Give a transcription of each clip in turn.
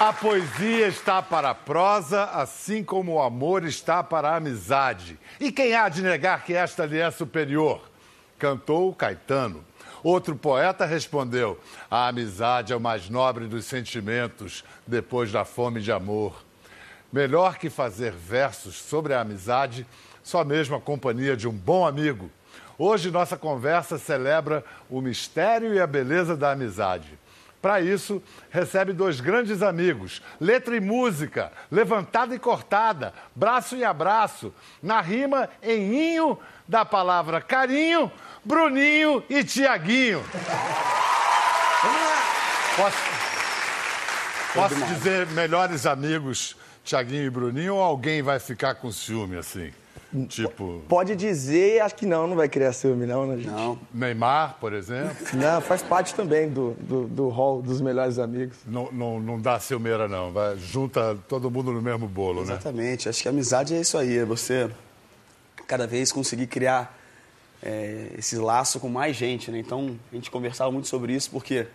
A poesia está para a prosa, assim como o amor está para a amizade. E quem há de negar que esta lhe é superior? Cantou Caetano. Outro poeta respondeu: A amizade é o mais nobre dos sentimentos, depois da fome de amor. Melhor que fazer versos sobre a amizade, só mesmo a companhia de um bom amigo. Hoje nossa conversa celebra o mistério e a beleza da amizade. Para isso, recebe dois grandes amigos, letra e música, levantada e cortada, braço e abraço, na rima em inho da palavra carinho, Bruninho e Tiaguinho. Posso, posso dizer melhores amigos, Tiaguinho e Bruninho, ou alguém vai ficar com ciúme assim? Tipo. Pode dizer, acho que não, não vai criar ciúme, não, né, gente? Não. Neymar, por exemplo. Não, faz parte também do, do, do hall dos melhores amigos. Não, não, não dá ciumeira, não. Vai, junta todo mundo no mesmo bolo, né? Exatamente. Acho que a amizade é isso aí. É você cada vez conseguir criar é, esse laço com mais gente, né? Então, a gente conversava muito sobre isso porque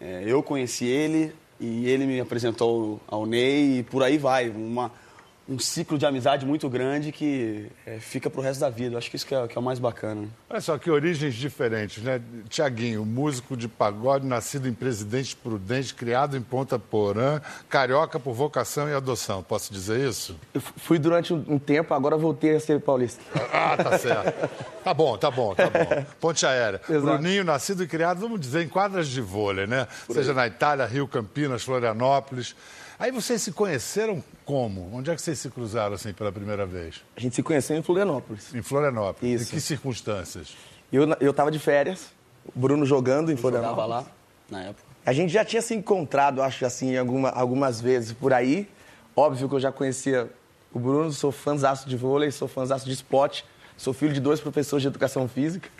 é, eu conheci ele e ele me apresentou ao Ney e por aí vai. Uma, um ciclo de amizade muito grande que é, fica pro resto da vida. Acho que isso que é, que é o mais bacana. Olha só que origens diferentes, né? Tiaguinho, músico de pagode, nascido em Presidente Prudente, criado em Ponta Porã, carioca por vocação e adoção. Posso dizer isso? Eu fui durante um tempo, agora voltei a ser paulista. Ah, tá certo. tá bom, tá bom, tá bom. Ponte aérea. Exato. Bruninho, nascido e criado, vamos dizer, em quadras de vôlei, né? Seja na Itália, Rio, Campinas, Florianópolis. Aí vocês se conheceram como? Onde é que vocês se cruzaram assim pela primeira vez? A gente se conheceu em Florianópolis. Em Florianópolis. Isso. Em que circunstâncias? Eu, eu tava de férias, o Bruno jogando em Jogava Florianópolis. lá na época. A gente já tinha se encontrado, acho assim, alguma, algumas vezes por aí. Óbvio que eu já conhecia o Bruno, sou fãzaço de vôlei, sou fãzaço de esporte, sou filho de dois professores de educação física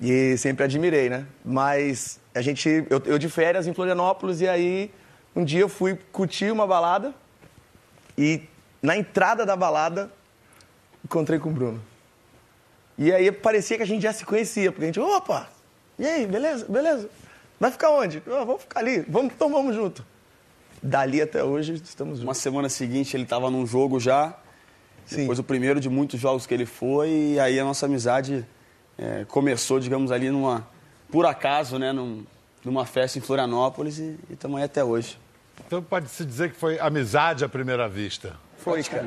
e sempre admirei, né? Mas a gente, eu, eu de férias em Florianópolis e aí um dia eu fui curtir uma balada e na entrada da balada encontrei com o Bruno. E aí parecia que a gente já se conhecia, porque a gente, opa, e aí, beleza, beleza. Vai ficar onde? "Ah, vamos ficar ali, vamos, então vamos junto. Dali até hoje estamos Uma juntos. semana seguinte ele estava num jogo já. Sim. Depois o primeiro de muitos jogos que ele foi. E aí a nossa amizade é, começou, digamos, ali numa. Por acaso, né? Num, numa festa em Florianópolis e estamos aí até hoje. Então pode-se dizer que foi amizade à primeira vista. Foi, cara.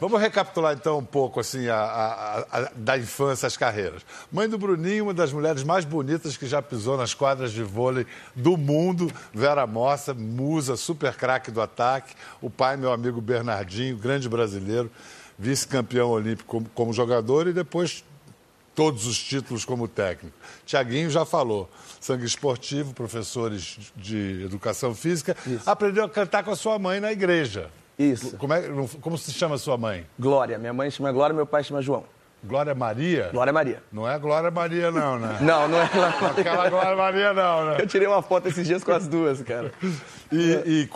Vamos recapitular então um pouco assim a, a- a- da infância às carreiras. Mãe do Bruninho, uma das mulheres mais bonitas que já pisou nas quadras de vôlei do mundo, Vera Mossa, musa, super craque do ataque. O pai, meu amigo Bernardinho, grande brasileiro, vice-campeão olímpico como, como jogador e depois todos os títulos como técnico. Tiaguinho já falou, sangue esportivo, professores de educação física, aprendeu a cantar com a sua mãe na igreja. Isso. Como, é, como se chama sua mãe? Glória. Minha mãe chama Glória, meu pai chama João. Glória Maria? Glória Maria. Não é Glória Maria, não, né? Não, não é ela. Aquela Glória Maria, não, né? Eu tirei uma foto esses dias com as duas, cara. E, e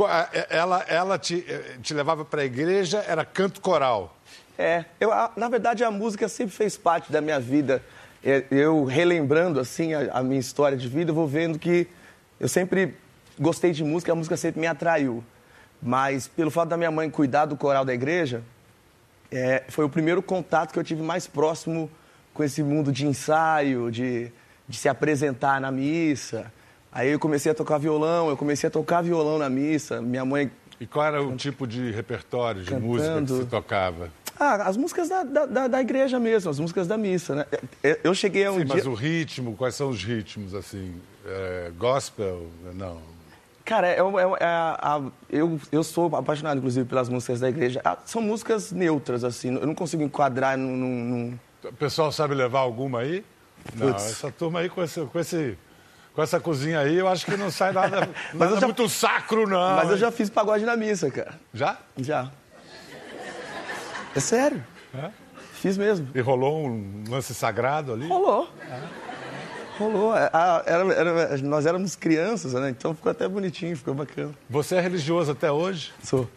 ela, ela te, eh, te levava para a igreja, era canto coral. É, eu, a- na verdade a música sempre fez parte da minha vida. É, Eu relembrando assim a, a minha história de vida, eu vou vendo que eu sempre gostei de música, a música sempre me atraiu. Mas pelo fato da minha mãe cuidar do coral da igreja, é, foi o primeiro contato que eu tive mais próximo com esse mundo de ensaio, de, de se apresentar na missa. Aí eu comecei a tocar violão, eu comecei a tocar violão na missa. Minha mãe E qual era o tipo de repertório, de Cantando. música que se tocava? Ah, as músicas da, da, da- igreja mesmo, as músicas da missa, né? Eu- Eu cheguei a um Sim, dia... mas o ritmo, quais são os ritmos, assim? É, gospel? Não. Cara, é, é- é a- eu, eu sou apaixonado, inclusive, pelas músicas da igreja. Ah, São músicas neutras, assim, eu não consigo enquadrar num... num- O pessoal sabe levar alguma aí? Não, essa turma aí com, esse, com, esse, com essa cozinha aí, eu acho que não sai nada, Mas nada eu já- muito sacro, não. Mas eu já fiz pagode na missa, cara. Já? Já. É sério. É? Fiz mesmo. E rolou um lance sagrado ali? Rolou. Rolou. É, a- era- era- nós éramos crianças, né? Então ficou até bonitinho, ficou bacana. Você é religioso até hoje? Sou.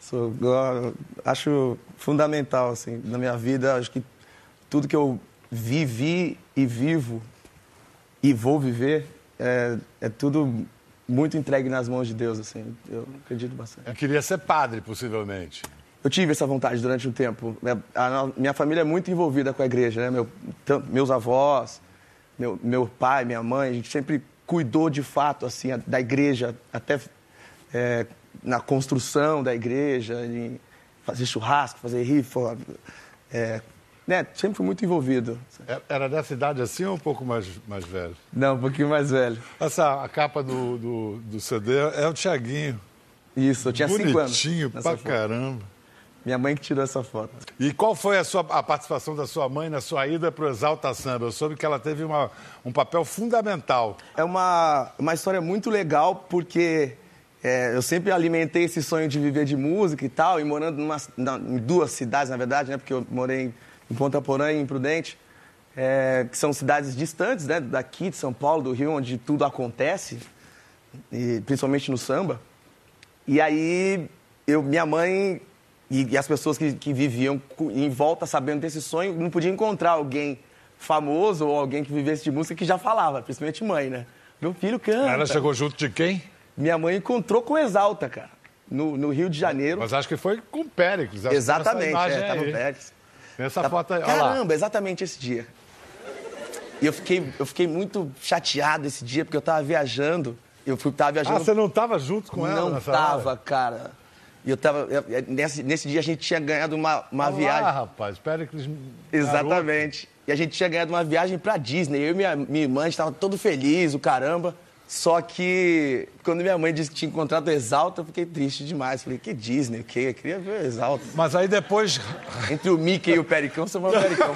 Sou. Eu acho fundamental, assim, na minha vida. Acho que tudo que eu vivi e vivo e vou viver é, é tudo muito entregue nas mãos de Deus, assim. Eu acredito bastante. Eu queria ser padre, possivelmente. Eu tive essa vontade durante um tempo. Minha, a, minha família é muito envolvida com a igreja, né? Meu, meus avós, meu, meu pai, minha mãe, a gente sempre cuidou de fato assim da igreja, até é, na construção da igreja, fazer churrasco, fazer rifa, é, né? Sempre fui muito envolvido. É, era dessa idade assim ou um pouco mais, mais velho? Não, um pouquinho mais velho. Essa a capa do, do, do CD é o Tiaguinho. Isso, eu tinha Bonitinho cinco anos. Bonitinho pra foto. caramba. Minha mãe que tirou essa foto. E qual foi a, sua, a participação da sua mãe na sua ida para o Exalta Samba? Eu soube que ela teve uma, um papel fundamental. É uma, uma história muito legal, porque é, eu sempre alimentei esse sonho de viver de música e tal, e morando numa, em duas cidades, na verdade, né? Porque eu morei em Ponta Porã e em Prudente, é, que são cidades distantes, né? Daqui de São Paulo, do Rio, onde tudo acontece, e principalmente no samba. E aí, eu, minha mãe e, e as pessoas que, que, viviam em volta sabendo desse sonho não podiam encontrar alguém famoso ou alguém que vivesse de música que já falava, principalmente mãe, né? Meu filho canta. Ela chegou junto de quem? Minha mãe encontrou com Exalta, cara, no, no Rio de Janeiro. Mas acho que foi com o Péricles. Exatamente, é, tava o Péricles. Nessa tá... foto aí, Caramba, exatamente esse dia. E eu fiquei, eu fiquei muito chateado esse dia, porque eu tava viajando. Eu fui, tava viajando. Ah, você não tava junto com ela? Não tava, hora? cara. E eu tava. Eu, nesse, nesse dia a gente tinha ganhado uma, uma Olá, viagem. Ah, rapaz, espera que eles. Exatamente. E a gente tinha ganhado uma viagem pra Disney. Eu e minha, minha irmã estava todo feliz, o caramba. Só que quando minha mãe disse que tinha encontrado o Exalta, eu fiquei triste demais. Falei, que Disney, o quê? Eu queria ver o Exalta. Mas aí depois. Entre o Mickey e o Pericão, você vai o Pericão.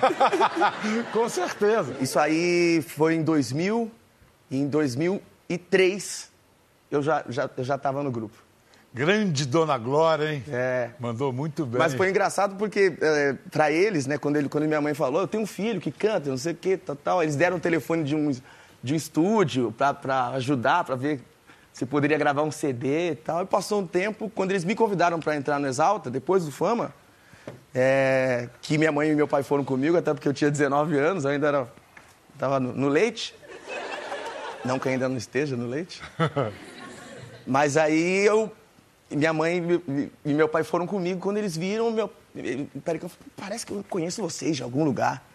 Com certeza. Isso aí foi em 2000. E em 2003 eu já estava já, eu já no grupo. Grande Dona Glória, hein? É. Mandou muito bem. Mas foi engraçado porque, é, para eles, né, quando, ele, quando minha mãe falou, eu tenho um filho que canta, não sei o quê, tal, tal, eles deram o telefone de um, de um estúdio para ajudar, para ver se poderia gravar um CD e tal. E passou um tempo, quando eles me convidaram para entrar no Exalta, depois do Fama, é, que minha mãe e meu pai foram comigo, até porque eu tinha 19 anos, eu ainda era, estava no, no leite. Não que ainda não esteja no leite. Mas aí eu minha mãe e meu pai foram comigo. Quando eles viram, meu. Peraí, parece que eu conheço vocês de algum lugar.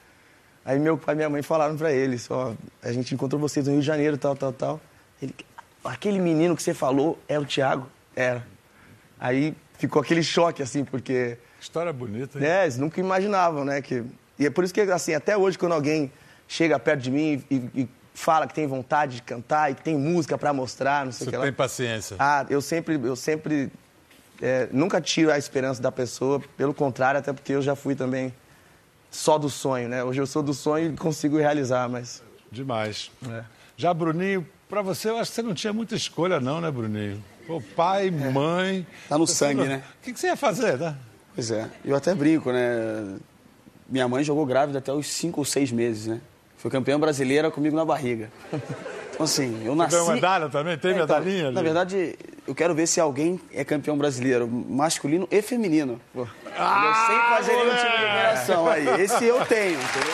Aí meu pai e minha mãe falaram para eles: ó, a gente encontrou vocês no Rio de Janeiro, tal, tal, tal. Ele, aquele menino que você falou é o Thiago? Era. Aí ficou aquele choque, assim, porque. História bonita, hein? É, eles nunca imaginavam, né? Que... E é por isso que, assim, até hoje, quando alguém chega perto de mim e, e fala que tem vontade de cantar e que tem música para mostrar, não sei o que lá. Você tem paciência. Ah, eu sempre, eu sempre é, nunca tiro a esperança da pessoa, pelo contrário, até porque eu já fui também só do sonho, né? Hoje eu sou do sonho e consigo realizar, mas demais. É. Já Bruninho, para você eu acho que você não tinha muita escolha não, né, Bruninho? Pô, pai, é. mãe. Tá no sangue, não... né? O que, que você ia fazer, né? Pois é. Eu até brinco, né? Minha mãe jogou grávida até os cinco ou seis meses, né? Foi campeã brasileira comigo na barriga. Então, assim, eu nasci... Tem medalha também? Tem é, então, medalhinha? Na verdade, eu quero ver se alguém é campeão brasileiro, masculino e feminino. Pô. Ah, sem fazer nenhum tipo de operação aí. Esse eu tenho, entendeu?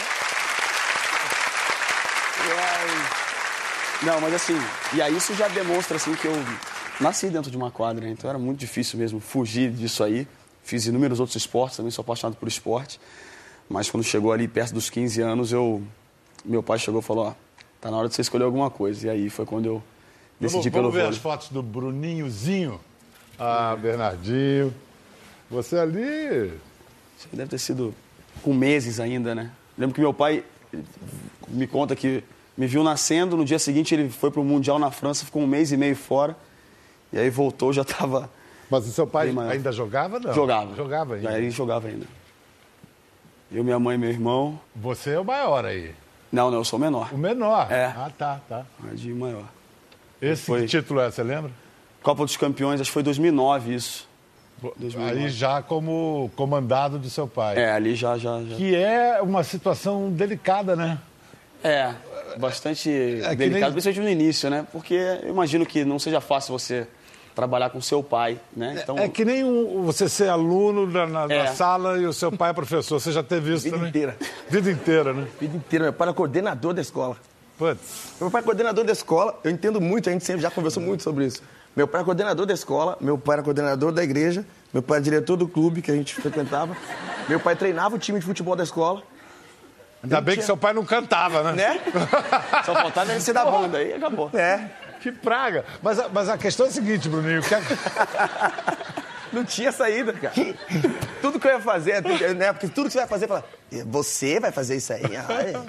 Não, mas assim, e aí isso já demonstra assim que eu nasci dentro de uma quadra, né? então era muito difícil mesmo fugir disso aí. Fiz inúmeros outros esportes, também sou apaixonado por esporte. Mas quando chegou ali perto dos 15 anos, eu meu pai chegou e falou, ó, tá na hora de você escolher alguma coisa. E aí foi quando eu decidi vamos, pelo vamos ver vôlei. as fotos do Bruninhozinho. Ah, Bernardinho. Você ali... Isso deve ter sido com meses ainda, né? Lembro que meu pai me conta que me viu nascendo, no dia seguinte ele foi para o Mundial na França, ficou um mês e meio fora. E aí voltou, já estava. Mas o seu pai ainda jogava, não? Jogava. Jogava ainda. Aí ele jogava ainda. Eu, minha mãe e meu irmão. Você é o maior aí. Não, não, eu sou o menor. O menor? É. Ah, tá, tá. De maior. Esse foi... título é, você lembra? Copa dos Campeões, acho que foi 2009 isso. 2009. Aí já como comandado do seu pai. É, ali já, já, já. Que é uma situação delicada, né? É, bastante é delicado, nem... principalmente no início, né? Porque eu imagino que não seja fácil você trabalhar com seu pai, né? É, então... É que nem um, você ser aluno na, na, é. na, sala e o seu pai é professor. Você já teve isso Vida também? inteira. Vida inteira, né? Vida inteira. Meu pai era coordenador da escola. Putz. Meu pai é coordenador da escola, eu entendo muito, a gente sempre já conversou muito sobre isso. Meu pai é coordenador da escola, meu pai era coordenador da igreja, meu pai é diretor do clube que a gente frequentava, meu pai treinava o time de futebol da escola. Ainda bem que seu pai não cantava, né? Né? Só faltava ele ser da banda, aí acabou. É. Que praga. Mas, a- mas a questão é a seguinte, Bruninho. Que... Não tinha saída, cara. tudo que eu ia fazer, né? Porque tudo que você vai fazer, fala, você vai fazer isso aí? Ah,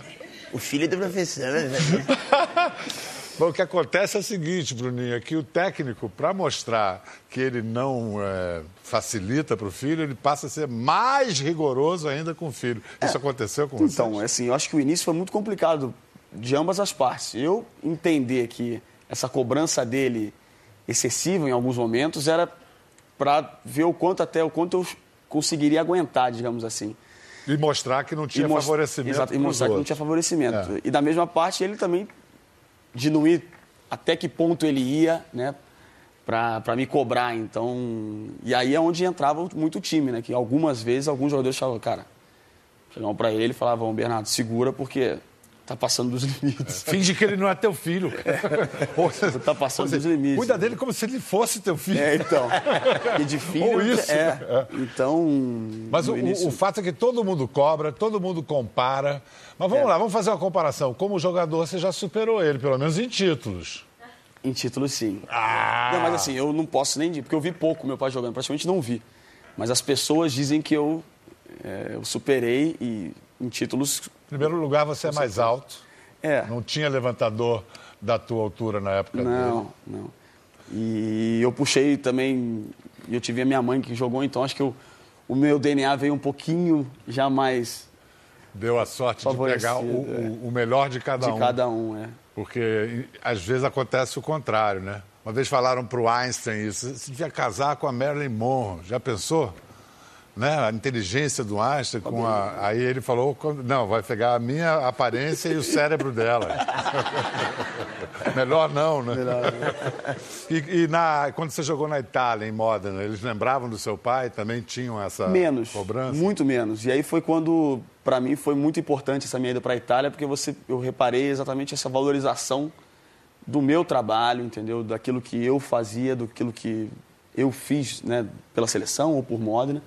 o filho do professor. fazer." Bom, o que acontece é o seguinte, Bruninho, é que o técnico, para mostrar que ele não é, facilita para o filho, ele passa a ser mais rigoroso ainda com o filho. Isso aconteceu com você? Então, assim, eu acho que o início foi muito complicado de ambas as partes. Eu entender que essa cobrança dele excessiva em alguns momentos era para ver o quanto até o quanto eu conseguiria aguentar, digamos assim. E mostrar que não tinha mos- favorecimento Exato, e mostrar que não outros. tinha favorecimento. É. E da mesma parte, ele também diminuir até que ponto ele ia, né, para me cobrar. Então, e aí é onde entrava muito o time, né, que algumas vezes alguns jogadores falavam, cara, chegavam para ele e falavam, Bernardo, segura porque tá passando dos limites. Finge que ele não é teu filho. Seja, Tá passando seja, dos limites. Cuida dele como se ele fosse teu filho. É, então. E de filho. Ou isso. É. Então. Mas o, início- o- o fato é que todo mundo cobra, todo mundo compara. Mas vamos É. lá, vamos fazer uma comparação. Como jogador, você já superou ele, pelo menos em títulos. Em títulos, sim. Ah! Não, mas assim, eu não posso nem dizer, porque eu vi pouco meu pai jogando, praticamente não vi. Mas as pessoas dizem que eu, é, eu superei e em títulos. Primeiro lugar, você é mais alto. É. Não tinha levantador da tua altura na época dele. Não, não. E eu puxei também. Eu tive a minha mãe que jogou, então acho que eu, o meu DNA veio um pouquinho já mais Deu a sorte de pegar o, é. o- melhor de cada de um. cada um, é. Porque às vezes acontece o contrário, né? Uma vez falaram para o Einstein isso, você devia casar com a Marilyn Monroe. Já pensou? Né? A inteligência do Einstein com a... Aí ele falou, não, vai pegar a minha aparência e o cérebro dela. Melhor não, né? E, e na, quando você jogou na Itália, em Modena, eles lembravam do seu pai? Também tinham essa Menos. cobrança? Muito menos. E aí foi quando, para mim, foi muito importante essa minha ida para a Itália, porque você, eu reparei exatamente essa valorização do meu trabalho, entendeu? Daquilo que eu fazia, daquilo que eu fiz, né, pela seleção ou por Modena.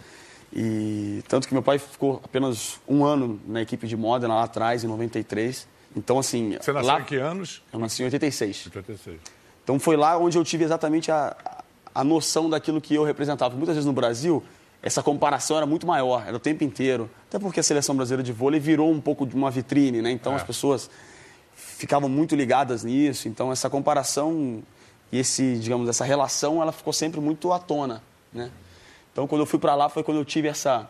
E tanto que meu pai ficou apenas um ano na equipe de Modena lá atrás, em 93. Então, assim. Você nasceu lá, em que anos? Eu nasci em 86. 86. Então foi lá onde eu tive exatamente a, a noção daquilo que eu representava. Muitas vezes no Brasil, essa comparação era muito maior, era o tempo inteiro. Até porque a seleção brasileira de vôlei virou um pouco de uma vitrine, né? Então É. as pessoas ficavam muito ligadas nisso. Então essa comparação e esse, digamos, essa relação, ela ficou sempre muito à tona, né? Então quando eu fui para lá foi quando eu tive essa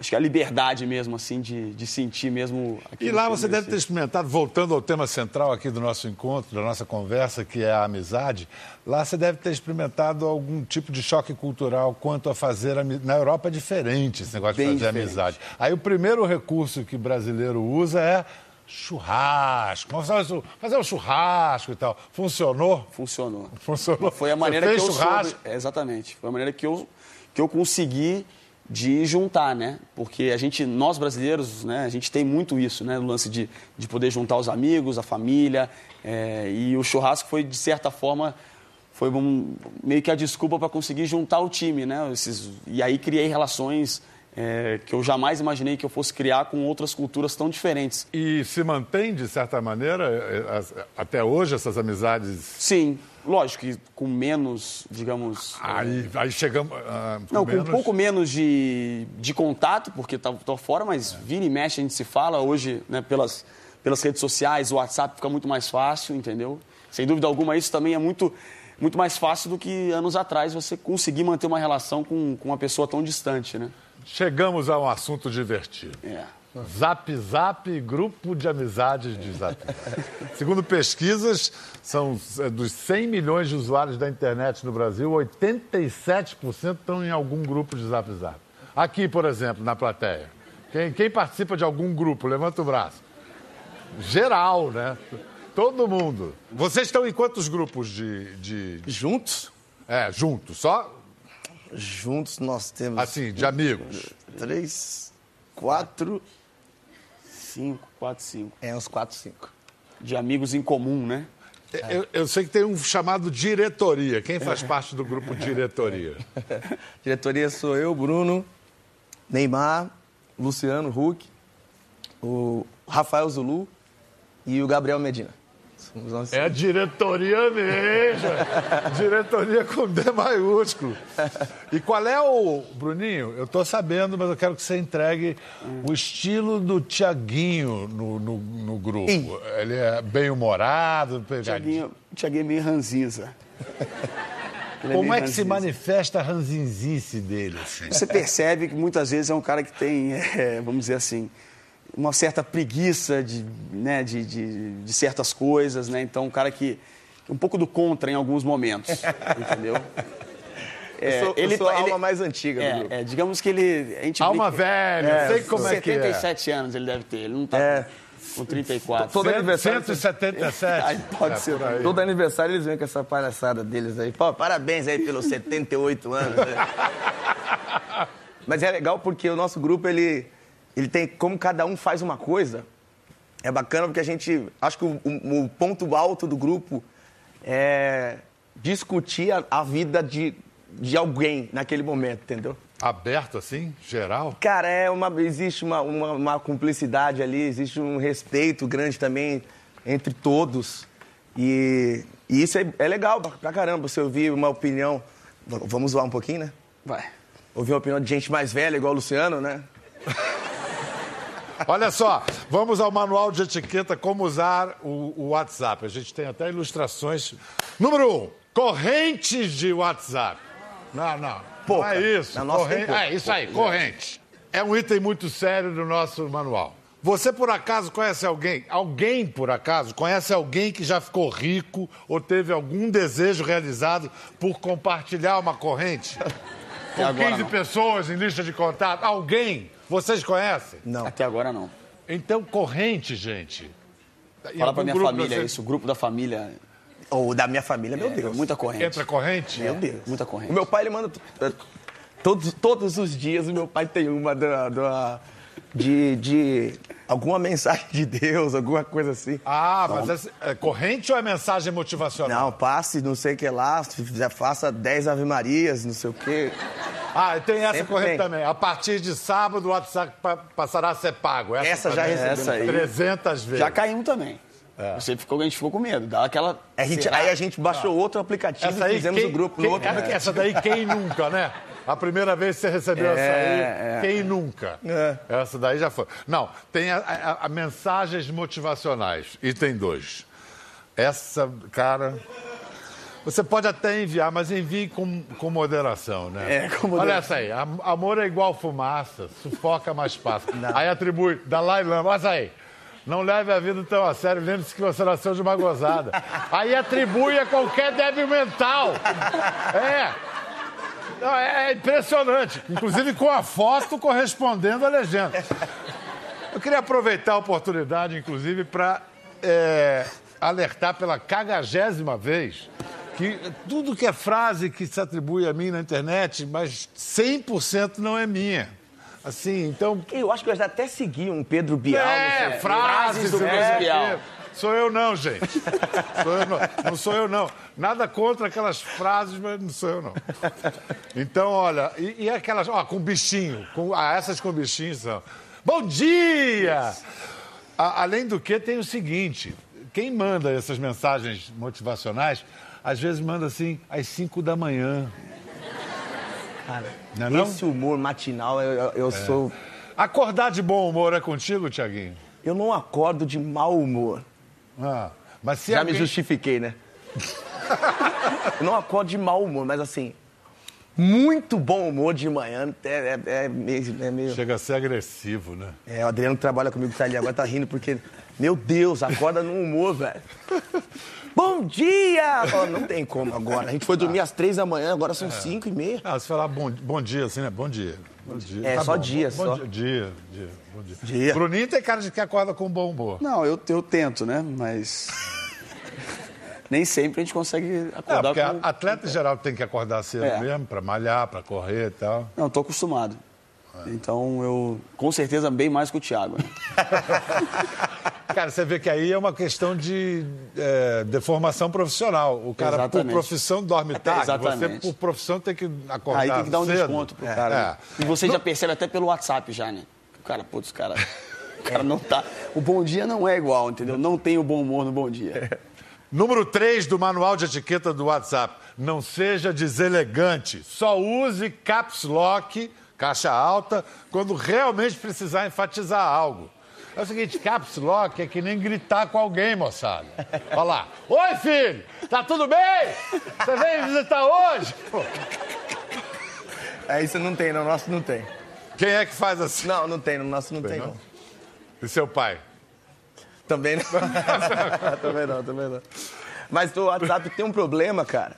acho que a liberdade mesmo assim de, de sentir mesmo aquilo E lá você deve ter experimentado, voltando ao tema central aqui do nosso encontro, da nossa conversa, que é a amizade, lá você deve ter experimentado algum tipo de choque cultural quanto a fazer amizade. Na Europa é diferente esse negócio de Bem fazer diferente. amizade. Aí o primeiro recurso que brasileiro usa é churrasco. Fazer um- churrasco e tal. Funcionou? funcionou. Funcionou. Foi a maneira que eu churrasco? soube, é, exatamente. Foi a maneira que eu que eu consegui de juntar, né? Porque a gente, nós brasileiros, né? A gente tem muito isso, né? O lance de, de poder juntar os amigos, a família. é, e o churrasco foi de certa forma foi um- meio que a desculpa para conseguir juntar o time, né? Esses, e aí criei relações é, que eu jamais imaginei que eu fosse criar com outras culturas tão diferentes. E se mantém, de certa maneira, eh, até hoje, essas amizades. Sim, lógico que com menos, digamos, Aí, aí chegamos. ah, com Não, com menos- um pouco menos de, de contato, porque tá, tô fora, mas vira e mexe a gente se fala hoje, né, pelas, pelas redes sociais, o WhatsApp fica muito mais fácil, entendeu? Sem dúvida alguma, isso também é muito, muito mais fácil do que anos atrás você conseguir manter uma relação com, com uma pessoa tão distante, né? Chegamos a um assunto divertido. É. Zap Zap, grupo de amizades de Zap. Segundo pesquisas, são é, dos 100 milhões de usuários da internet no Brasil, 87% estão em algum grupo de Zap Zap. Aqui, por exemplo, na plateia. Quem, quem participa de algum grupo? Levanta o braço. Geral, né? Todo mundo. Vocês estão em quantos grupos de. de- de- Juntos? É, juntos? Só Juntos nós temos. assim, de amigos. Três, quatro. Cinco, quatro, cinco. É, uns quatro, cinco. de amigos em comum, né? Eu, eu sei que tem um chamado diretoria. Quem faz parte do grupo diretoria? Diretoria sou eu, Bruno, Neymar, Luciano Huck, o Rafael Zulu e o Gabriel Medina. É a diretoria mesmo. diretoria com D maiúsculo. E qual é o. Bruninho, eu tô sabendo, mas eu quero que você entregue o estilo do Tiaguinho no, no, no grupo. Ih. Ele é bem-humorado, pegadinho. Tiaguinho, o Tiaguinho é meio ranzinza. Ele Como é que se ranzinza. manifesta a ranzinzice dele? Assim? Você percebe que muitas vezes é um cara que tem, é, vamos dizer assim, uma certa preguiça de, né, de, de, de certas coisas, né? Então, um cara que um pouco do contra em alguns momentos, entendeu? eu sou, eu sou a alma mais antiga do grupo. É, é, digamos que ele. A gente Alma brinca- velha, sei como é que é. 77 anos ele deve ter, ele não tá É. com 34. Todo aniversário- 177. Aí pode É, ser aí. Todo aniversário eles vêm com essa palhaçada deles aí. Pô, parabéns aí pelos 78 anos. né? Mas é legal porque o nosso grupo, ele, ele tem, como cada um faz uma coisa, é bacana porque a gente, acho que o, o- ponto alto do grupo é discutir a, a vida de, de alguém naquele momento, entendeu? Aberto assim, geral? Cara, é uma, existe uma, uma, uma cumplicidade ali, existe um respeito grande também entre todos. E, e isso é, é legal pra- caramba, você ouvir uma opinião. Vamos zoar um pouquinho, né? Vai. Ouvir uma opinião de gente mais velha, igual o Luciano, né? Olha só, vamos ao manual de etiqueta como usar o, o WhatsApp. A gente tem até ilustrações. Número um, correntes de WhatsApp. Não, não. Pouca. Não é isso. Na nossa tem corrente. pouca. É isso aí, corrente. É um item muito sério do nosso manual. Você, por acaso, conhece alguém? Alguém, por acaso, conhece alguém que já ficou rico ou teve algum desejo realizado por compartilhar uma corrente? Com agora 15 não. pessoas em lista de contato? Alguém? Vocês conhecem? Não. Até agora não. Então, corrente, gente. Fala pra minha família você- isso, o grupo da família. Ou da minha família, meu é, Deus. Muita corrente. Entra corrente? Meu Deus. Muita corrente. O meu pai, ele manda. Todos, todos os dias, o meu pai tem uma da, da- de, de alguma mensagem de Deus, alguma coisa assim. Ah, mas essa- é corrente ou é mensagem motivacional? Não, passe, não sei o que lá, faça 10 Ave Marias, não sei o quê. Ah, tem essa Sempre corrente tem. também. A partir de sábado, o WhatsApp pa- passará a ser pago. Essa já também. recebemos. Essa aí. 300 vezes. Já caímos também. Você ficou, a gente ficou com medo. Dá aquela. A gente- aí a gente baixou outro aplicativo Essa e fizemos o grupo quem- no outro. é, Essa daí, quem nunca, né? A primeira vez que você recebeu essa aí, quem nunca? É. Essa daí já foi. Não, tem a, a- a mensagens motivacionais. Item 2. Essa, cara. Você pode até enviar, mas envie com, com moderação, né? É, com Olha moderação. essa aí. am- Amor é igual fumaça, sufoca mais fácil. Aí atribui Dalai Lama. Olha essa aí. Não leve a vida tão a sério, lembre-se que você nasceu de uma gozada. Aí atribui a qualquer débil mental. É. Não, é é impressionante. Inclusive com a foto correspondendo à legenda. Eu queria aproveitar a oportunidade, inclusive, para alertar pela cagagésima vez que tudo que é frase que se atribui a mim na internet, mas 100% não é minha. Assim, então. Eu acho que eu já até segui um Pedro Bial. É, sei. frases do Pedro Bial. Sou eu não, gente. Sou eu não. não sou eu não. Nada contra aquelas frases, mas não sou eu não. Então, olha, e, e aquelas, ó, com bichinho, com, ah, essas com bichinho são. Bom dia! A- além do que, tem o seguinte: quem manda essas mensagens motivacionais, às vezes manda assim, às 5 da manhã. Cara, Não é não? esse humor matinal, eu, eu- eu sou. Acordar de bom humor é contigo, Tiaguinho? Eu não acordo de mau humor. Ah, mas se Já alguém... me justifiquei, né? eu não acordo de mau humor, mas assim, muito bom humor de manhã é, é- é meio. É, meio... Chega a ser agressivo, né? É, o Adriano que trabalha comigo que tá ali agora tá rindo porque, meu Deus, acorda no humor, velho. Bom dia! Ó, não tem como agora. A gente foi dormir às três da manhã, agora são cinco e meia. Ah, se falar bom, bom dia, assim, né? Bom dia. Bom dia. É, só dia, bom, só. Dia, dia, dia, bom dia. Dia. Bruninho tem cara de que acorda com bom humor. Não, eu, eu tento, né? Mas. Nem sempre a gente consegue É, acordar porque com. atleta em geral tem que acordar cedo É. mesmo, pra malhar, pra correr e tal. Não, tô acostumado. Então eu. Com certeza bem mais que o Thiago. Né? Cara, você vê que aí é uma questão de é, deformação profissional. O cara, Exatamente. por profissão, dorme tarde. Exatamente. Você, por profissão, tem que acordar Aí tem que dar um cedo. desconto pro cara. É. E você já percebe até pelo WhatsApp já, né? O cara, putz, o cara, o cara não tá. O bom dia não é igual, entendeu? Não tem o bom humor no bom dia. Número 3 do manual de etiqueta do WhatsApp. Não seja deselegante. Só use caps lock, caixa alta, quando realmente precisar enfatizar algo. É o seguinte, caps lock é que nem gritar com alguém, moçada. Olha lá. Oi, filho! Tá tudo bem? Você veio visitar hoje? Pô, Aí você não tem, no nosso não tem. Quem é que faz assim? Não, não tem, no nosso não tem, não? E seu pai? Também não. também não, também não. Mas o WhatsApp tem um problema, cara,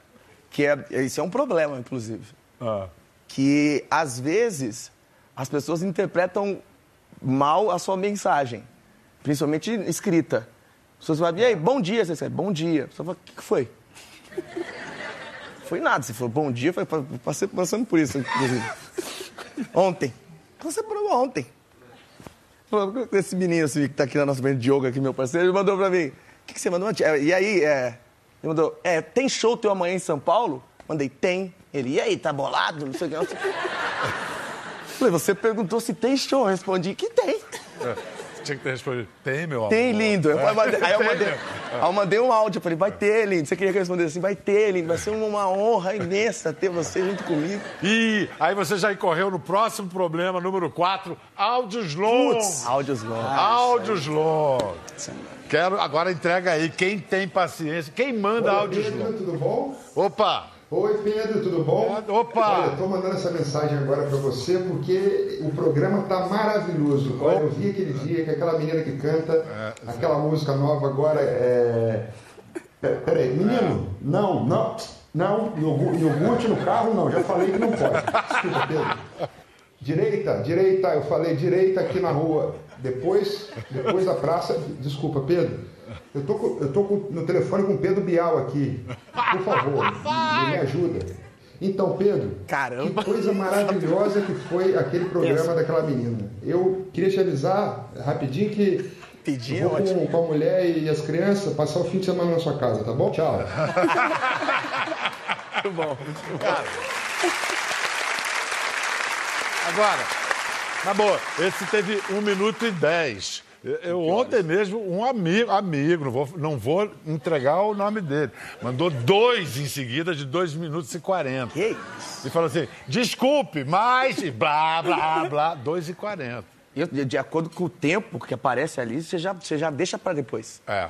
que é. Isso é um problema, inclusive. Ah. Que às vezes as pessoas interpretam mal a sua mensagem, principalmente escrita. As pessoas falam, e aí, bom dia, você escreve, bom dia. A pessoa fala, o que, que foi? Foi nada. Você falou bom dia, foi passei passando por isso, inclusive. Ontem. Você por ontem. Falou, Esse menino assim, que tá aqui na nossa frente, Diogo, aqui, meu parceiro, ele mandou pra mim. O que, que você mandou? É, E aí, é, ele mandou, é, tem show teu amanhã em São Paulo? Mandei, tem. Ele, e aí, tá bolado? Não sei o que. Falei, você perguntou se tem show. Eu respondi que tem. Tinha que ter respondido. Tem, meu amor. Tem, lindo. Eu mandei- aí eu mandei. Aí eu mandei um áudio. Eu falei, vai ter, lindo. Você queria que eu respondesse assim? Vai ter, lindo. Vai ser uma honra imensa ter você junto comigo. E aí você já incorreu no próximo problema, número 4, áudios longos. Áudios longos. áudios longos. Quero, agora entrega aí, quem tem paciência, quem manda Oi, áudios longos. tudo bom? Opa, Oi, Pedro, tudo bom? Opa! Olha, estou mandando essa mensagem agora para você porque o programa tá maravilhoso. Olha, eu vi aquele dia que aquela menina que canta, aquela música nova agora é. Pe- Peraí, menino, não, não, não, iogurte iogurte no carro não, já falei que não pode. Desculpa, Pedro. Direita, direita, eu falei direita aqui na rua. Depois, depois da praça. Desculpa, Pedro. Eu tô, com- eu tô com- no telefone com o Pedro Bial aqui. Por favor, me, me ajuda. Então, Pedro, Caramba. que coisa maravilhosa que foi aquele programa daquela menina. Eu queria te avisar rapidinho que eu vou com, com a mulher e as crianças passar o fim de semana na sua casa, tá bom? Tchau. Muito bom. agora, na boa, esse teve 1 minuto e 10. Eu, ontem mesmo, um amigo, amigo, não vou, não vou entregar o nome dele, mandou dois em seguida de 2 minutos e 40. Que isso? E falou assim, desculpe, mas... E blá, blá, blá, 2 e 40. E eu, de, de acordo com o tempo que aparece ali, você já, você já deixa pra depois. É.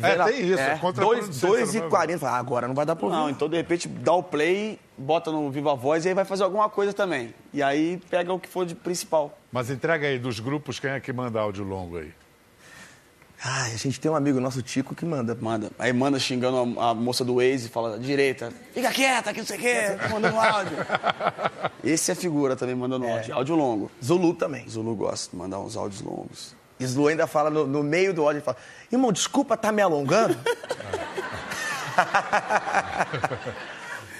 É, tem isso. É, É, contra dois, dois e quarenta. Ah, agora não vai dar pra ouvir. Não, então de repente dá o play, bota no Viva Voz e aí vai fazer alguma coisa também. E aí pega o que for de principal. Mas entrega aí dos grupos quem é que manda áudio longo aí. Ai, a gente tem um amigo nosso, Tico, que manda. Manda. Aí manda xingando a, a moça do Waze e fala, direita, fica quieta, que não sei o quê, mandando áudio. Esse é figura também mandando áudio. Áudio longo. Zulu também. Zulu gosta de mandar uns áudios longos. E Zulu ainda fala no, no meio do áudio, ele fala, irmão, desculpa tá me alongando.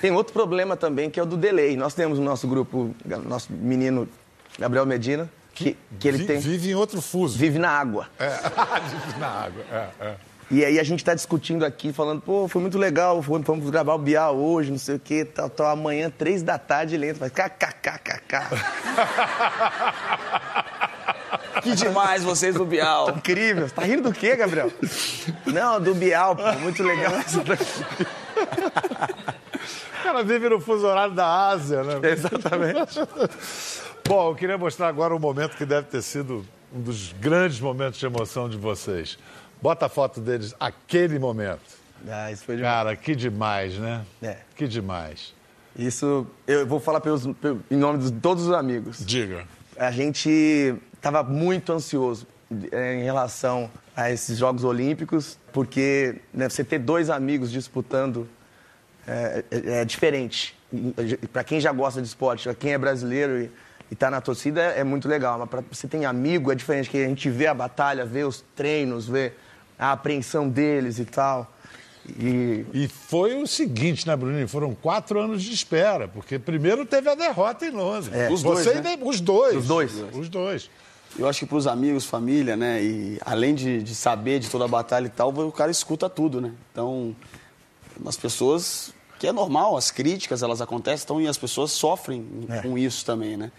tem outro problema também, que é o do delay. Nós temos no nosso grupo, nosso menino Gabriel Medina, que, que ele Vi- tem, Vive em outro fuso. vive na água. É. Vive na água. É, é. E aí a gente tá discutindo aqui, falando, pô, foi muito legal, vamos gravar o Bial hoje, não sei o quê, tal, tal. Amanhã, três da tarde, ele entra, faz kkkk. Que demais vocês do Bial. Incrível. Você tá rindo do quê, Gabriel? Não, do Bial, pô, muito legal isso daqui. O cara vive no fuso horário da Ásia, né? Exatamente. Bom, eu queria mostrar agora um momento que deve ter sido um dos grandes momentos de emoção de vocês. Bota a foto deles, aquele momento. Ah, isso foi demais. Cara, que demais, né? É. Que demais. Isso, eu vou falar pelos, pe- em nome de todos os amigos. Diga. A gente estava muito ansioso eh, em relação a esses Jogos Olímpicos, porque né, você ter dois amigos disputando é, é- é diferente. Para quem já gosta de esporte, para quem é brasileiro e está na torcida, é muito legal. Mas para você tem amigo, é diferente, que a gente vê a batalha, vê os treinos, vê a apreensão deles e tal. E E foi o seguinte, né, Bruninho? Foram quatro anos de espera, porque primeiro teve a derrota em Londres. É. Os dois, Você né? ainda- Os dois. Os dois. Os dois. Eu acho que para os amigos, família, né? E além de, de saber de toda a batalha e tal, o cara escuta tudo, né? Então, as pessoas, que é normal, as críticas elas acontecem, então, e as pessoas sofrem É. com isso também, né?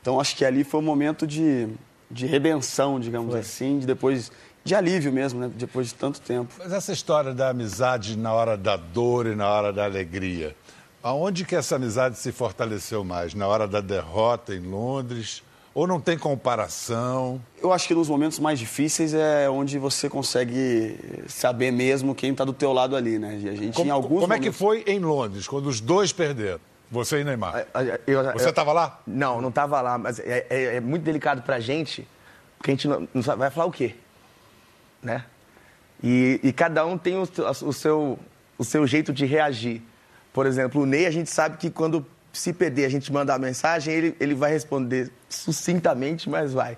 Então, acho que ali foi um momento de, de redenção, digamos assim, de depois de alívio mesmo, né? Depois de tanto tempo. Mas essa história da amizade na hora da dor e na hora da alegria, aonde que essa amizade se fortaleceu mais? Na hora da derrota em Londres? Ou não tem comparação? Eu acho que nos momentos mais difíceis é onde você consegue saber mesmo quem está do teu lado ali, né? A gente Como, em alguns como é que momentos- foi em Londres, quando os dois perderam? Você e Neymar. Eu- Você eu- estava lá? Não, não estava lá, mas é, é- é muito delicado pra gente, porque a gente não, não sabe, vai falar o quê? Né? E, e cada um tem o, o seu, o seu jeito de reagir. Por exemplo, o Ney, a gente sabe que quando se perder, a gente mandar a mensagem, ele, ele vai responder sucintamente, mas vai.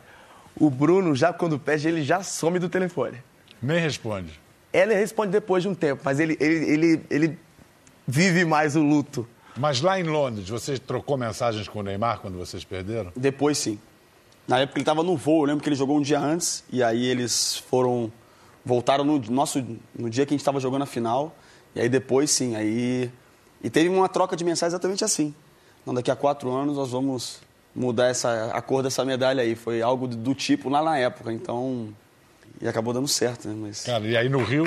O Bruno, já quando perde, ele já some do telefone. Nem responde. Ele responde depois de um tempo, mas ele, ele, ele, ele vive mais o luto. Mas lá em Londres, você trocou mensagens com o Neymar quando vocês perderam? Depois sim. Na época ele estava no voo, eu lembro que ele jogou um dia antes e aí eles foram voltaram no nosso no dia que a gente estava jogando a final e aí depois sim, aí e teve uma troca de mensagens exatamente assim. Não, daqui a quatro anos nós vamos mudar essa a cor dessa medalha aí. Foi algo do, tipo lá na época, então e acabou dando certo, né? Mas Cara, e aí no Rio.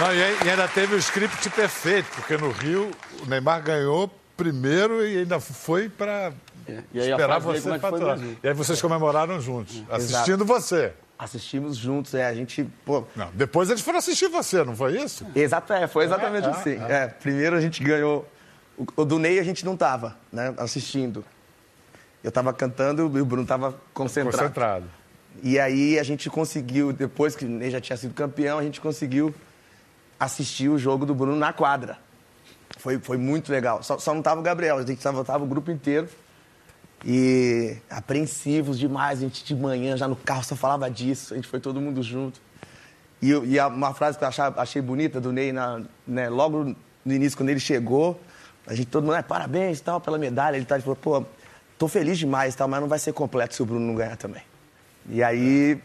Não, e, e ainda teve o script perfeito, porque no Rio o Neymar ganhou primeiro e ainda foi para É, esperar você é faturar. mesmo. E aí vocês comemoraram juntos, assistindo você. Assistimos juntos, é, a gente, pô, Não, depois eles foram assistir você, não foi isso? Exato, é, foi exatamente É, é, assim. É, primeiro a gente ganhou. O, o do Ney a gente não tava, né? Assistindo. Eu tava cantando e o Bruno tava concentrado. Concentrado. E aí a gente conseguiu, depois que o Ney já tinha sido campeão, a gente conseguiu assistir o jogo do Bruno na quadra. Foi, foi muito legal. Só, só não tava o Gabriel, a gente tava, tava o grupo inteiro. E apreensivos demais, a gente de manhã já no carro só falava disso, a gente foi todo mundo junto. E, e uma frase que eu achava- achei bonita do Ney, na, né, logo no início, quando ele chegou, a gente todo mundo, "É, parabéns tal, pela medalha. Ele, tá, ele falou, pô, tô feliz demais, tal, mas não vai ser completo se o Bruno não ganhar também. E aí,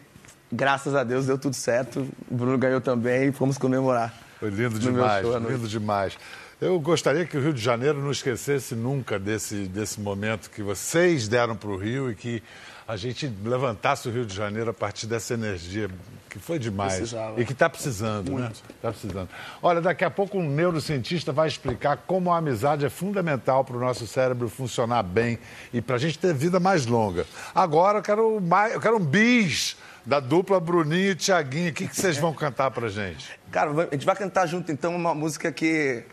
graças a Deus, deu tudo certo. O Bruno ganhou também e fomos comemorar. Foi lindo demais, lindo demais. Eu gostaria que o Rio de Janeiro não esquecesse nunca desse, desse momento que vocês deram para o Rio e que a gente levantasse o Rio de Janeiro a partir dessa energia, que foi demais. Precisava. E que está precisando, né? Está precisando. Olha, daqui a pouco um neurocientista vai explicar como a amizade é fundamental para o nosso cérebro funcionar bem e para a gente ter vida mais longa. Agora eu quero, mais, eu quero um bis da dupla Bruninho e Tiaguinho. O que, que vocês vão cantar para gente? Cara, a gente vai cantar junto, então, uma música que,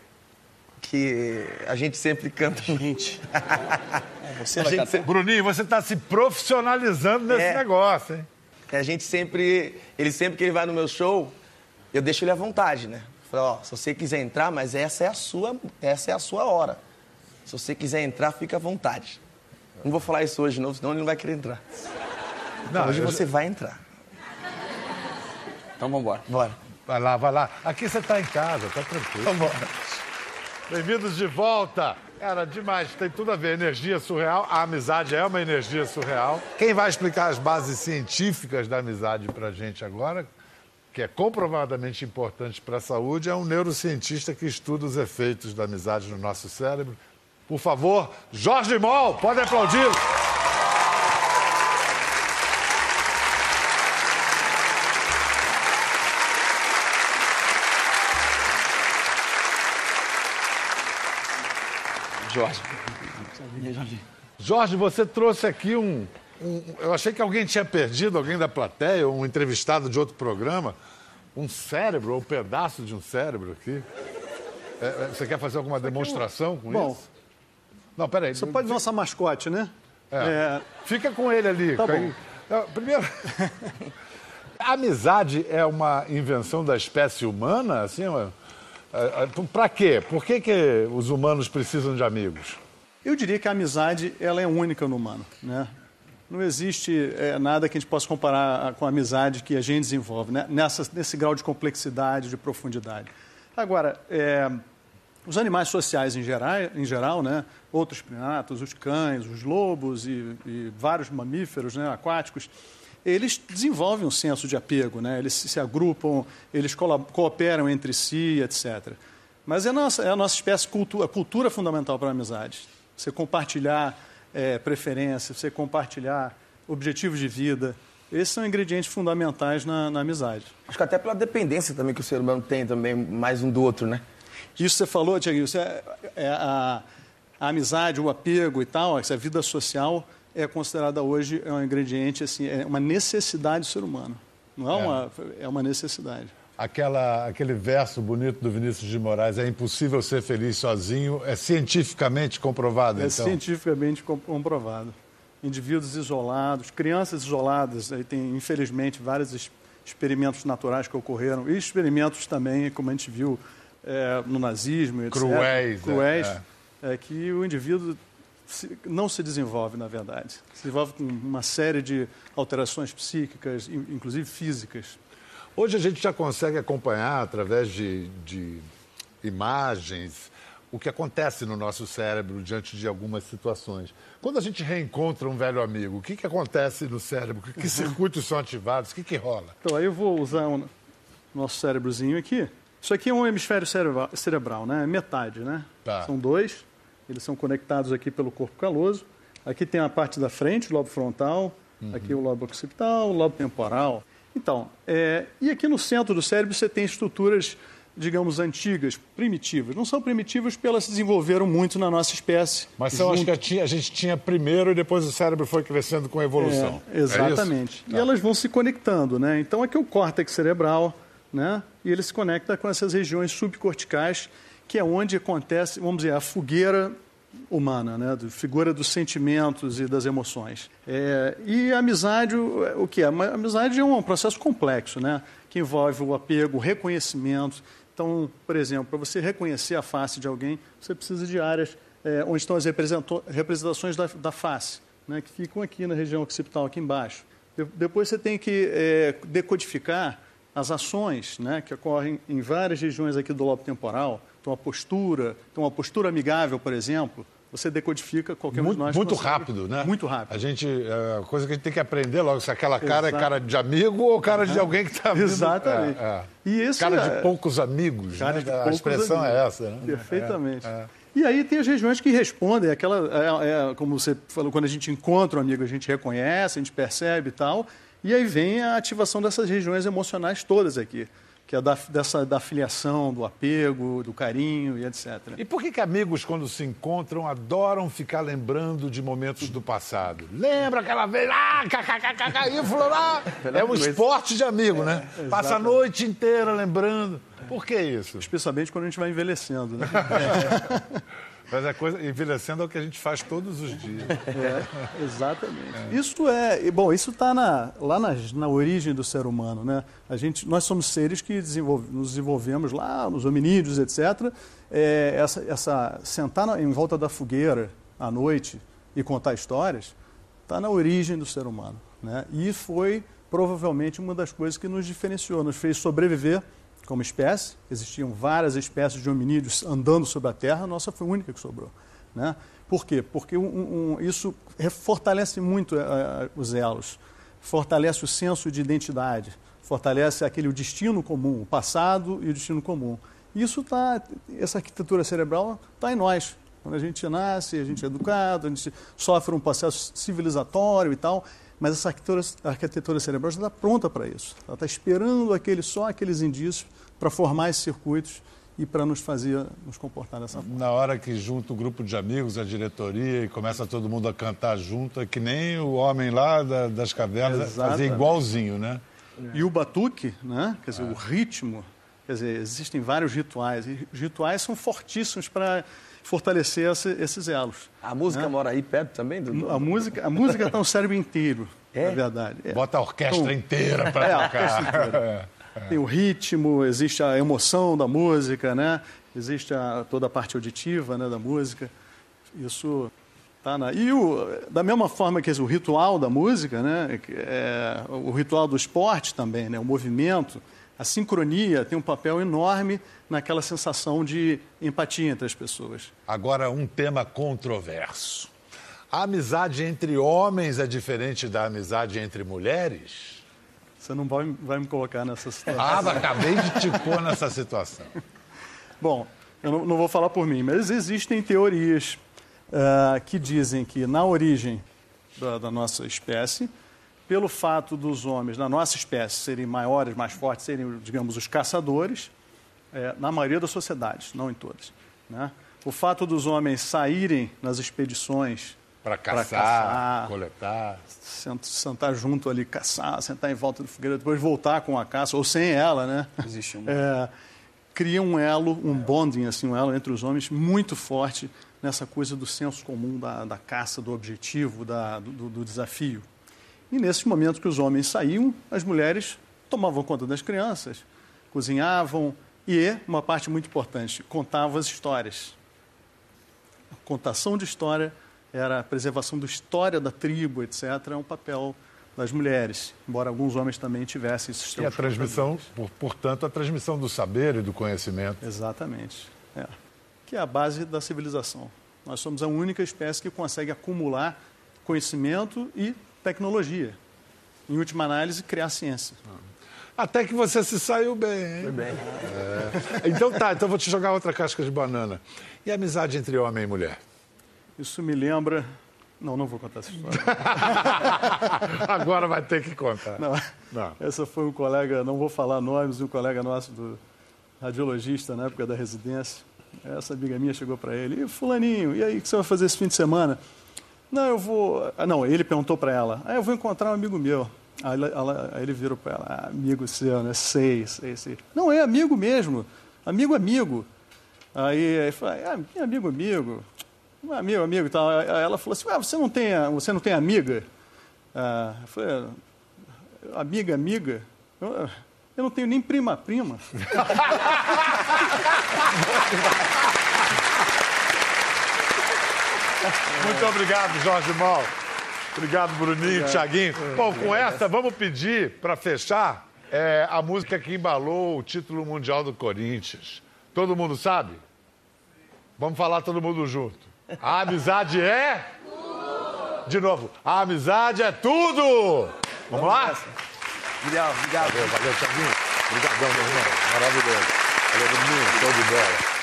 que a gente sempre canta. gente, você A gente Bruninho, você está se profissionalizando nesse É. negócio, hein? A gente sempre, ele sempre que ele vai no meu show, eu deixo ele à vontade, né? Falo, ó, se você quiser entrar, mas essa é a sua, essa é a sua hora. Se você quiser entrar, fica à vontade. Não vou falar isso hoje de novo, senão ele não vai querer entrar. Não, hoje você vai entrar. Então vamos embora. Bora. Vai lá, vai lá. Aqui você está em casa, tá tranquilo. Vambora. Bem-vindos de volta. Cara, demais, tem tudo a ver. Energia surreal, a amizade é uma energia surreal. Quem vai explicar as bases científicas da amizade pra gente agora, que é comprovadamente importante para a saúde, é um neurocientista que estuda os efeitos da amizade no nosso cérebro. Por favor, Jorge Moll, pode aplaudir. Jorge, você trouxe aqui um, um- Eu achei que alguém tinha perdido, alguém da plateia, um entrevistado de outro programa. Um cérebro, ou um pedaço de um cérebro aqui. É, é, você quer fazer alguma demonstração com Bom, isso? Não, peraí. Você pode nossa mascote, né? É. É, Fica com ele ali. Tá bom. É, Primeiro. A amizade é uma invenção da espécie humana? Assim, para quê? Por que, que os humanos precisam de amigos? Eu diria que a amizade ela é única no humano, né? Não existe é, nada que a gente possa comparar a- com a amizade que a gente desenvolve, né? Nessa, nesse grau de complexidade, de profundidade. Agora, é, Os animais sociais em geral, em geral né? outros primatas, os cães, os lobos e, e vários mamíferos né? aquáticos, eles desenvolvem um senso de apego, né? eles se agrupam, eles cooperam entre si, etc. Mas é a nossa, é a nossa espécie, cultura, a cultura fundamental para a amizade. Você compartilhar é, preferência, você compartilhar objetivos de vida. Esses são ingredientes fundamentais na, na amizade. Acho que até pela dependência também que o ser humano tem também, mais um do outro, né? Isso você falou, Tiago, é, é a, a, amizade, o apego e tal, essa vida social é considerada hoje é um ingrediente, assim, é uma necessidade do ser humano. Não é, é. uma, é uma necessidade. Aquela, aquele verso bonito do Vinícius de Moraes, é impossível ser feliz sozinho, é cientificamente comprovado, é então? É cientificamente comprovado. Indivíduos isolados, crianças isoladas, aí tem, infelizmente, vários experimentos naturais que ocorreram, e experimentos também, como a gente viu é, no nazismo, etc. Cruéis. Cruéis, é, é que o indivíduo não se desenvolve, na verdade. Se desenvolve com uma série de alterações psíquicas, inclusive físicas. Hoje a gente já consegue acompanhar, através de, de imagens, o que acontece no nosso cérebro diante de algumas situações. Quando a gente reencontra um velho amigo, o que, que acontece no cérebro? Que, que circuitos são ativados? O que, que rola? Então, aí eu vou usar o um, nosso cérebrozinho aqui. Isso aqui é um hemisfério cerebral, cerebral né? É metade, né? Tá. São dois. Eles são conectados aqui pelo corpo caloso. Aqui tem a parte da frente, o lobo frontal. Uhum. Aqui o lobo occipital, o lobo temporal. Então, é, e aqui no centro do cérebro você tem estruturas, digamos, antigas, primitivas. Não são primitivas porque elas se desenvolveram muito na nossa espécie. Mas são as que a gente tinha primeiro e depois o cérebro foi crescendo com a evolução. É, exatamente. É e tá. elas vão se conectando, né? Então aqui é o córtex cerebral, né? E ele se conecta com essas regiões subcorticais, que é onde acontece, vamos dizer, a fogueira humana, né? Figura dos sentimentos e das emoções. É, e a amizade, o que é? A amizade é um processo complexo, né? Que envolve o apego, o reconhecimento. Então, por exemplo, para você reconhecer a face de alguém, você precisa de áreas é, onde estão as representações da, da face, né? Que ficam aqui na região occipital, aqui embaixo. De, depois você tem que é, decodificar as ações né, que ocorrem em várias regiões aqui do lobo temporal, então a postura, então uma postura amigável, por exemplo, você decodifica qualquer muito, um de nós. Muito rápido, né? Muito rápido. A gente, é a coisa que a gente tem que aprender logo, se aquela cara Exato. é cara de amigo ou cara de alguém que está Exatamente. É, é. E esse cara é... de poucos amigos, cara né? de a expressão é amigos. é essa. Né? Perfeitamente. É, é. E aí tem as regiões que respondem, aquela, é, é, como você falou, quando a gente encontra um amigo, a gente reconhece, a gente percebe e tal, e aí vem a ativação dessas regiões emocionais todas aqui que é da, dessa, da filiação, do apego, do carinho e etc. E por que, que amigos, quando se encontram, adoram ficar lembrando de momentos do passado? Lembra aquela vez, ah, kkkk, falou lá. É um esporte de amigo, né? É, Passa a noite inteira lembrando. Por que isso? Especialmente quando a gente vai envelhecendo, né? É. Mas a coisa, envelhecendo é o que a gente faz todos os dias. É, exatamente. É. Isso é, bom, isso está na, lá na, na origem do ser humano, né? A gente, nós somos seres que desenvolve, nos desenvolvemos lá, nos hominídeos, etc. É, essa, essa sentar na, em volta da fogueira à noite e contar histórias está na origem do ser humano, né? E foi provavelmente uma das coisas que nos diferenciou, nos fez sobreviver como espécie. Existiam várias espécies de hominídeos andando sobre a Terra, a nossa foi a única que sobrou. Né? Por quê? Porque um, um, isso fortalece muito uh, os elos, fortalece o senso de identidade, fortalece aquele destino comum, o passado e o destino comum. Isso tá, essa arquitetura cerebral está em nós. Quando a gente nasce, a gente é educado, a gente sofre um processo civilizatório e tal, mas essa arquitetura, arquitetura cerebral já está pronta para isso. Ela está esperando aquele, só aqueles indícios para formar esses circuitos e para nos fazer nos comportar dessa forma. Na hora que junta o grupo de amigos, a diretoria, e começa todo mundo a cantar junto, é que nem o homem lá da, das cavernas fazia igualzinho, né? E o batuque, né? quer dizer, é. o ritmo, quer dizer, existem vários rituais, e os rituais são fortíssimos para fortalecer esse, esses elos. A música né? mora aí perto também? Do... A música a música está no cérebro inteiro, é? na verdade. É. Bota a orquestra então, inteira para é, tocar. Tem o ritmo, existe a emoção da música, né? Existe a, toda a parte auditiva né, da música. Isso tá na... E o, da mesma forma que o ritual da música, né? É, o ritual do esporte também, né? O movimento A sincronia tem um papel enorme naquela sensação de empatia entre as pessoas. Agora, um tema controverso. A amizade entre homens é diferente da amizade entre mulheres? Você não vai, vai me colocar nessa situação. Ah, acabei de te pôr nessa situação. Bom, eu não, não, vou falar por mim, mas existem teorias uh, que dizem que na origem da, da, nossa espécie, pelo fato dos homens da nossa espécie serem maiores, mais fortes, serem, digamos, os caçadores, é, na maioria das sociedades, não em todas, né? o fato dos homens saírem nas expedições para caçar, caçar, coletar. Sentar junto ali, caçar, sentar em volta do fogueira, depois voltar com a caça, ou sem ela, né? Existe um... É, cria um elo, um bonding, assim, um elo entre os homens muito forte nessa coisa do senso comum da, da caça, do objetivo, da, do, do desafio. E nesses momentos que os homens saíam, as mulheres tomavam conta das crianças, cozinhavam e, uma parte muito importante, contavam as histórias. A contação de história era a preservação da história da tribo, etc., é um papel das mulheres, embora alguns homens também tivessem esses E a transmissão, por, portanto, a transmissão do saber e do conhecimento. Exatamente. É. Que é a base da civilização. Nós somos a única espécie que consegue acumular conhecimento e tecnologia. Em última análise, criar ciência. Até que você se saiu bem. Foi bem. É. Então tá, então vou te jogar outra casca de banana. E a amizade entre homem e mulher? Isso me lembra. Não, não vou contar essa história. Agora vai ter que contar. Não. não. Essa foi um colega, não vou falar nomes, um colega nosso do radiologista na época da residência. Essa amiga minha chegou para ele, e fulaninho, e aí, o que você vai fazer esse fim de semana? Não, eu vou... Ah, não, ele perguntou para ela, ah, eu vou encontrar um amigo meu. Aí, ela, aí ele virou para ela, ah, amigo seu, né? Sei, sei, sei. Não, é amigo mesmo, amigo, amigo. Aí, aí falou, ah, amigo, amigo. Amigo, amigo e tal. Ela falou assim, ah, você não tem, você não tem amiga? Ah, eu falei, amiga, amiga? Eu, eu não tenho nem prima, prima. Muito obrigado, Jorge Mal. Obrigado, Bruninho, Thiaguinho. Bom, com essa, vamos pedir, para fechar, é, a música que embalou o título mundial do Corinthians. Todo mundo sabe? Vamos falar todo mundo junto. A amizade é? Tudo. De novo, a amizade é tudo! Vamos lá? Obrigado, obrigado. Valeu, valeu, Thiaguinho. Obrigadão, meu irmão. Maravilhoso. Valeu, Bruninho. Show de bola.